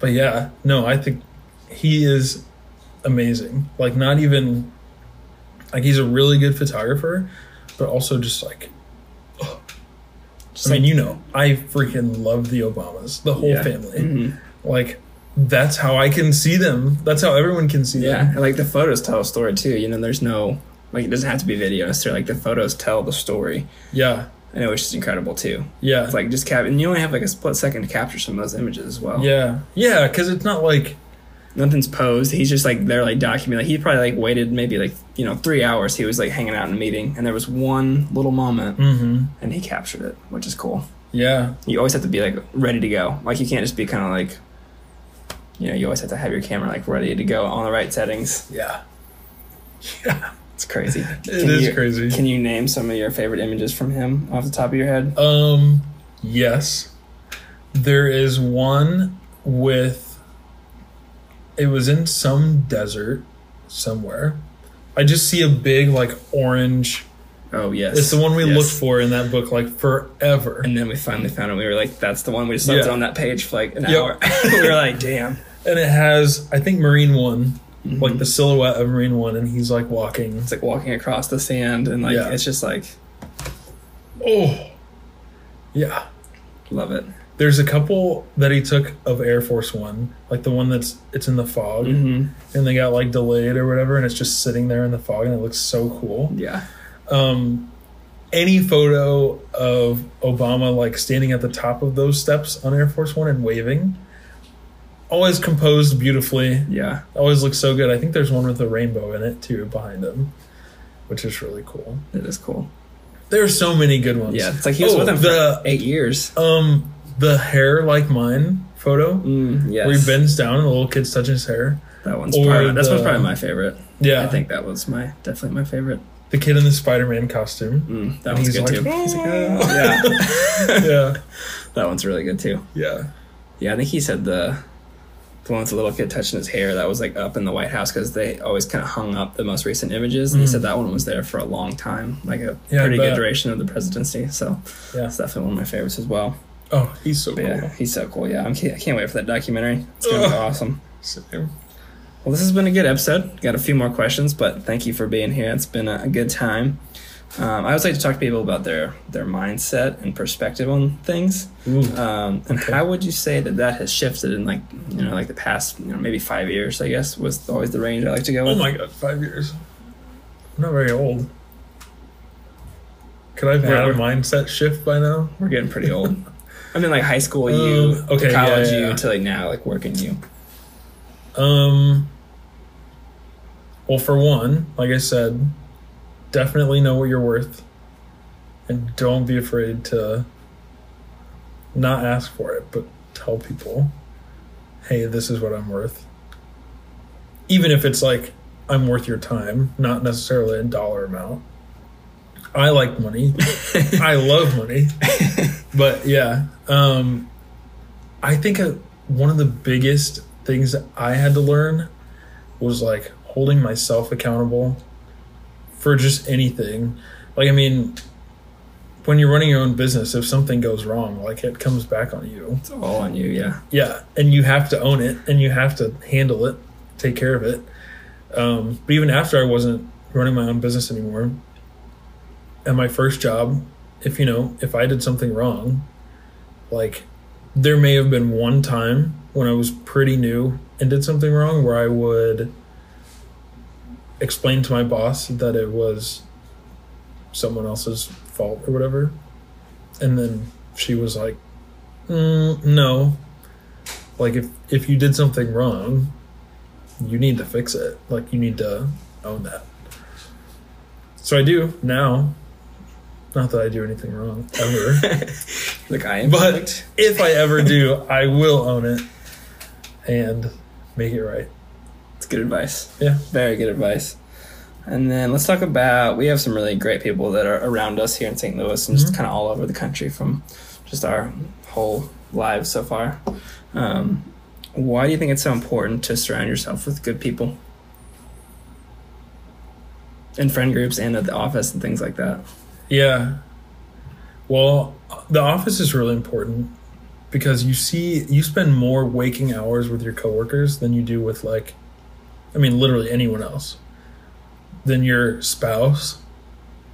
B: But yeah, no, I think he is amazing. Like not even like he's a really good photographer, but also just like
A: Just
B: I mean,
A: like-
B: you know, I freaking love the Obamas, the whole
A: Yeah.
B: family.
A: Mhm.
B: Like that's how I can see them. That's how everyone can see
A: Yeah,
B: them.
A: and like the photos tell a story too. You know, there's no like it doesn't have to be video necessarily. Like the photos tell the story,
B: Yeah.
A: and it was just incredible too.
B: Yeah.
A: It's like just cap, and you only have like a split second to capture some of those images as well.
B: Yeah, yeah, because it's not like
A: nothing's posed. He's just like there, like documenting. Like he probably like waited maybe like you know three hours. He was like hanging out in a meeting, and there was one little moment,
B: mm-hmm.
A: and he captured it, which is cool.
B: yeah,
A: You always have to be like ready to go. Like you can't just be kind of like, you know, you always have to have your camera like ready to go on the right settings.
B: yeah, yeah.
A: It's crazy.
B: It is
A: you,
B: crazy.
A: Can you name some of your favorite images from him off the top of your head?
B: Um, yes, there is one with. It was in some desert somewhere. I just see a big like orange.
A: Oh yes,
B: It's the one we
A: Yes.
B: looked for in that book like forever.
A: And then we finally found it. We were like, "That's the one." We just left it
B: Yeah.
A: on that page for like an
B: Yep.
A: hour. we were like, "Damn!"
B: And it has I think Marine One,
A: Mhm.
B: like the silhouette of Marine One, and he's like walking.
A: It's like walking across the sand, and like
B: Yeah.
A: it's just like,
B: Oh, yeah.
A: love it.
B: There's a couple that he took of Air Force One, like the one that's it's in the fog,
A: hmm
B: and they got like delayed or whatever, and it's just sitting there in the fog, and it looks so cool.
A: Yeah,
B: Um, any photo of Obama like standing at the top of those steps on Air Force One and waving, always composed beautifully.
A: yeah.
B: Always looks so good. I think there's one with a rainbow in it too behind him, which is really cool.
A: It is cool.
B: There are so many good ones.
A: Yeah, it's like he was
B: Oh,
A: with him
B: the
A: for eight years.
B: Um, the hair like mine photo
A: Mm, yes.
B: where he bends down and the little kid's touching his hair.
A: that one's
B: or
A: probably, that's one's probably my favorite.
B: Yeah,
A: I think that was my definitely my favorite.
B: the kid in the Spider-Man costume.
A: Mm, that
B: And
A: one's good
B: like,
A: too. He's like.
B: "Oh."
A: yeah,
B: yeah,
A: that one's really good too.
B: yeah,
A: Yeah, I think he said the the one with the little kid touching his hair that was like up in the White House because they always kind of hung up the most recent images. And he
B: Mm.
A: said that one was there for a long time, like a
B: Yeah,
A: pretty good duration of the presidency. So
B: yeah.
A: it's definitely one of my favorites as well.
B: Oh, he's so
A: But
B: cool.
A: yeah, he's so cool. Yeah, I'm, I can't wait for that documentary. It's gonna be awesome.
B: Same.
A: Well, this has been a good episode. Got a few more questions, but thank you for being here. It's been a, a good time. Um, I always like to talk to people about their their mindset and perspective on things.
B: Ooh.
A: Um, and
B: Okay.
A: how would you say that that has shifted in like you know like the past you know maybe five years? I guess was always the range I like to go
B: Oh
A: with.
B: my god, five years. I'm not very old. Could I have had a mindset shift by now?
A: We're getting pretty old. I mean, like high school
B: Um,
A: you,
B: okay,
A: to
B: yeah,
A: college
B: yeah,
A: you, to like now, like working you.
B: Um. Well, for one, like I said, definitely know what you're worth, and don't be afraid to not ask for it, but tell people, "Hey, this is what I'm worth." Even if it's like I'm worth your time, not necessarily a dollar amount. I like money. I love money. But yeah, um, I think uh one of the biggest things that I had to learn was like holding myself accountable for just anything. Like, I mean, when you're running your own business, if something goes wrong, like it comes back on you.
A: It's all on you, yeah.
B: Yeah, and you have to own it and you have to handle it, take care of it. Um, but even after I wasn't running my own business anymore, at my first job, if you know, if I did something wrong, like there may have been one time when I was pretty new and did something wrong where I would explain to my boss that it was someone else's fault or whatever. And then she was like, mm, no, like if if you did something wrong you need to fix it. Like you need to own that. So i do now. Not that i do anything wrong ever.
A: Like I am
B: but
A: perfect.
B: if i ever do i will own it and make it right
A: good advice.
B: Yeah.
A: Very good advice. And then let's talk about we have some really great people that are around us here in St. Louis and just
B: Mhm.
A: kind of all over the country from just our whole lives so far. Um, why do you think it's so important to surround yourself with good people? In friend groups and at the office and things like that.
B: yeah well the office is really important because you see you spend more waking hours with your coworkers than you do with like i mean literally anyone else than your spouse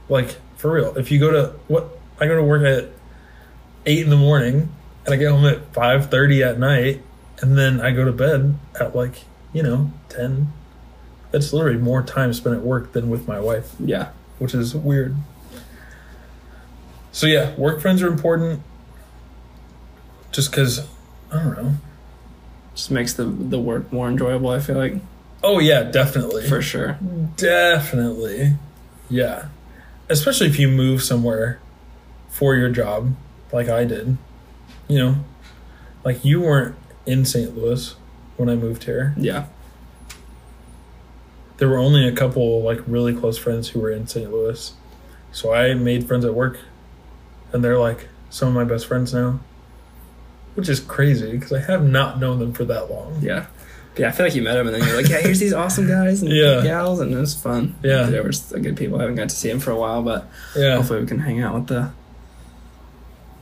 B: like for real if you go to what i go to work at 8 in the morning and i get home at 5.30 at night and then i go to bed at like you know 10 that's literally more time spent at work than with my wife
A: Yeah.
B: which is weird. So yeah, work friends are important. Just because, I don't know.
A: Just makes the the work more enjoyable, I feel like.
B: Oh yeah, definitely,
A: For sure.
B: definitely, yeah. Especially if you move somewhere for your job, like I did. You know, like you weren't in St. Louis when I moved here.
A: Yeah.
B: There were only a couple like really close friends who were in St. Louis, so I made friends at work, and they're like some of my best friends now, which is crazy because I have not known them for that long.
A: Yeah. Yeah, I feel like you met him and then you're like, yeah, here's these awesome guys and
B: Yeah.
A: gals, and it was fun.
B: Yeah.
A: They were good people. I haven't got to see him for a while, but
B: Yeah,
A: hopefully we can hang out with the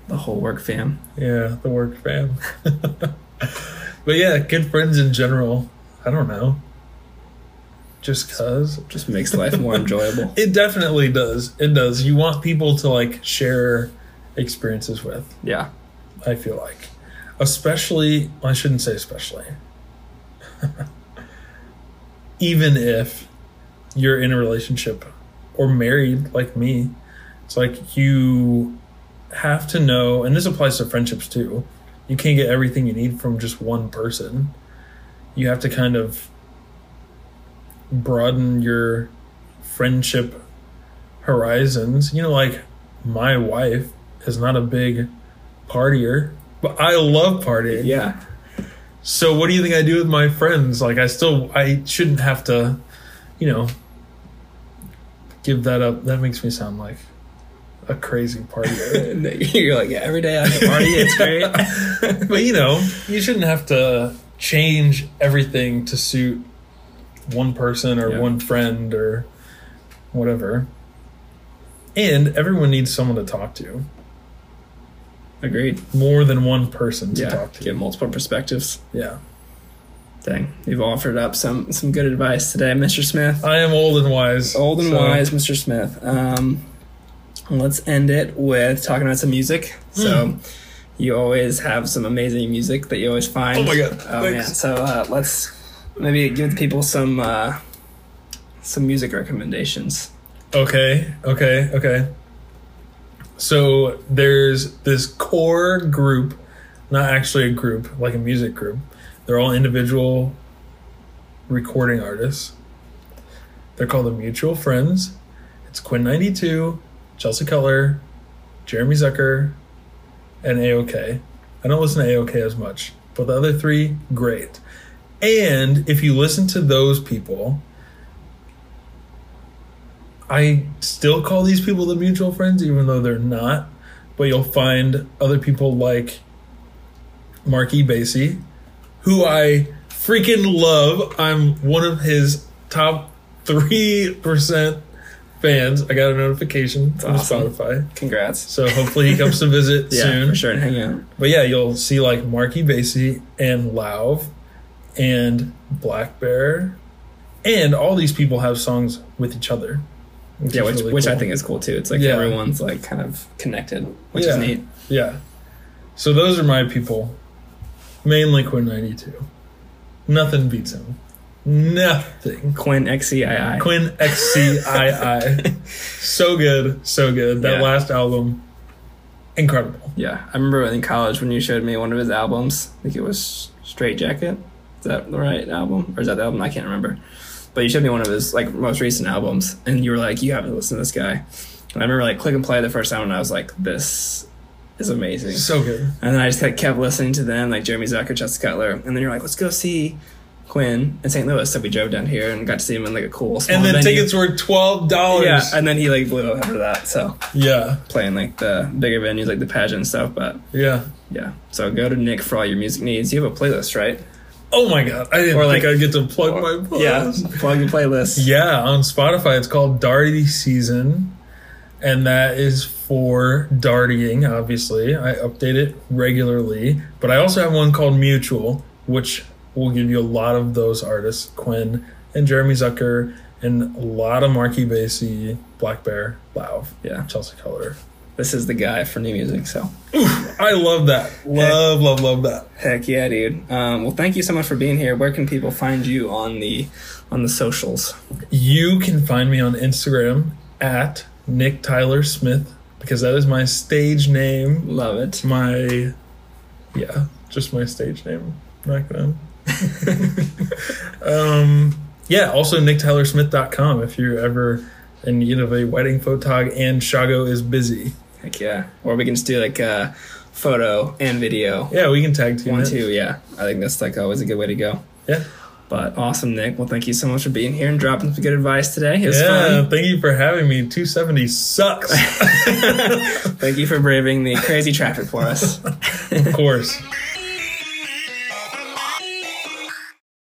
A: the whole work fam.
B: yeah, the work fam. but yeah, good friends in general. I don't know, just cause
A: Just makes life more enjoyable.
B: it definitely does. It does. You want people to like share experiences with.
A: Yeah.
B: I feel like. Especially, well, I shouldn't say especially. Even if you're in a relationship or married like me, it's like you have to know, and this applies to friendships too. You can't get everything you need from just one person. You have to kind of broaden your friendship horizons. You know, like my wife is not a big partier, but I love partying.
A: Yeah.
B: So what do you think I do with my friends? Like I still I shouldn't have to, you know, give that up. That makes me sound like a crazy partier.
A: You're like, yeah, every day I have a party, it's great.
B: but you know, you shouldn't have to change everything to suit one person or
A: Yeah.
B: one friend or whatever. And everyone needs someone to talk to.
A: Agreed.
B: More than one person to
A: Yeah,
B: talk to.
A: get multiple perspectives.
B: Yeah.
A: Dang, you've offered up some some good advice today, Mr. Smith.
B: I am old and wise.
A: Old and
B: so-
A: wise, Mr. Smith. Um, let's end it with talking about some music. So, you always have some amazing music that you always find.
B: Oh my God,
A: Oh man! So uh, let's maybe give people some uh, some music recommendations.
B: Okay, okay, okay. So there's this core group, not actually a group, like a music group. They're all individual recording artists. They're called the Mutual Friends. It's Quinn 92, Chelsea Cutler, Jeremy Zucker, and ayokay. I don't listen to ayokay as much, but the other three, great. And if you listen to those people, I still call these people the mutual friends, even though they're not. But you'll find other people like Marky Basie, who I freaking love. I'm one of his top 3% fans. I got a notification from
A: awesome.
B: Spotify.
A: Congrats!
B: So hopefully he comes to visit
A: Yeah,
B: soon.
A: for sure, hang out.
B: But yeah, you'll see like Marky Basie and Lauv and blackbear. And all these people have songs with each other.
A: Yeah, which
B: really
A: which I think is cool too. It's like
B: Yeah.
A: everyone's like kind of connected, which
B: Yeah.
A: is neat.
B: Yeah. So those are my people. Mainly Quinn 92. Nothing beats him. Nothing.
A: Quinn XCII.
B: Quinn XCII. so good. So good. That
A: Yeah.
B: last album, incredible.
A: Yeah, I remember in college when you showed me one of his albums. I think it was Straight Jacket. Is that the right album, or is that the album? I can't remember. But you showed me one of his like most recent albums, and you were like, "You have to listen to this guy." And I remember like click and play the first time, and I was like, "This is amazing."
B: So good.
A: And then I just kept, kept listening to them, like Jeremy Zucker, Chelsea Cutler, and then you're like, "Let's go see Quinn in St. Louis." So we drove down here and got to see him in like a cool small
B: And then
A: venue.
B: tickets were $12.
A: Yeah, and then he like blew up after that. So
B: yeah.
A: playing like the bigger venues, like the pageant and stuff, but.
B: Yeah.
A: Yeah. So go to Nick for all your music needs. You have a playlist, right?
B: Oh my god! I didn't
A: Or
B: think
A: like-
B: I'd get to plug my playlist.
A: Yeah. Plug your playlist.
B: Yeah, on Spotify, it's called Darty Season, and that is for dartying. Obviously, I update it regularly, but I also have one called Mutual, which will give you a lot of those artists: Quinn and Jeremy Zucker, and a lot of Marky Basie, blackbear, Lauv,
A: Yeah.
B: Chelsea Cutler.
A: This is the guy for new music. So
B: I love that. Love, love, love that.
A: heck yeah, dude. Um, well, thank you so much for being here. Where can people find you on the on the socials?
B: You can find me on Instagram at Nick Tyler Smith because that is my stage name.
A: Love it.
B: My, yeah, just my stage name. I'm not gonna. um, yeah, also nicktylersmith.com if you're ever in need of a wedding photog and Shago is busy.
A: Heck yeah. Or we can just do like a photo and video.
B: Yeah, we can tag team
A: One,
B: it.
A: two. Yeah. I think that's like always a good way to go.
B: Yeah.
A: But awesome, Nick. Well, thank you so much for being here and dropping some good advice today. It was
B: Yeah,
A: fun.
B: thank you for having me. 270 sucks.
A: Thank you for braving the crazy traffic for us.
B: of course.